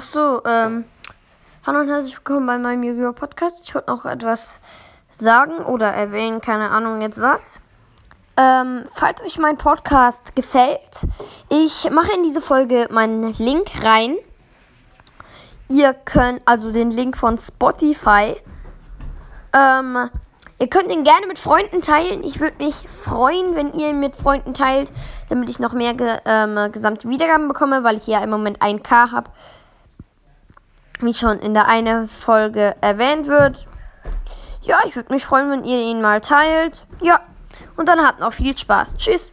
Ach so, ähm, hallo und herzlich willkommen bei meinem Yu-Gi-Oh! Podcast. Ich wollte noch etwas sagen oder erwähnen, keine Ahnung jetzt was. Ähm, falls euch mein Podcast gefällt, ich mache in diese Folge meinen Link rein. Ihr könnt, also den Link von Spotify. Ähm, ihr könnt ihn gerne mit Freunden teilen. Ich würde mich freuen, wenn ihr ihn mit Freunden teilt, damit ich noch mehr ge ähm, gesamte Wiedergaben bekomme, weil ich ja im Moment 1K habe wie schon in der eine Folge erwähnt wird. Ja, ich würde mich freuen, wenn ihr ihn mal teilt. Ja, und dann habt noch viel Spaß. Tschüss.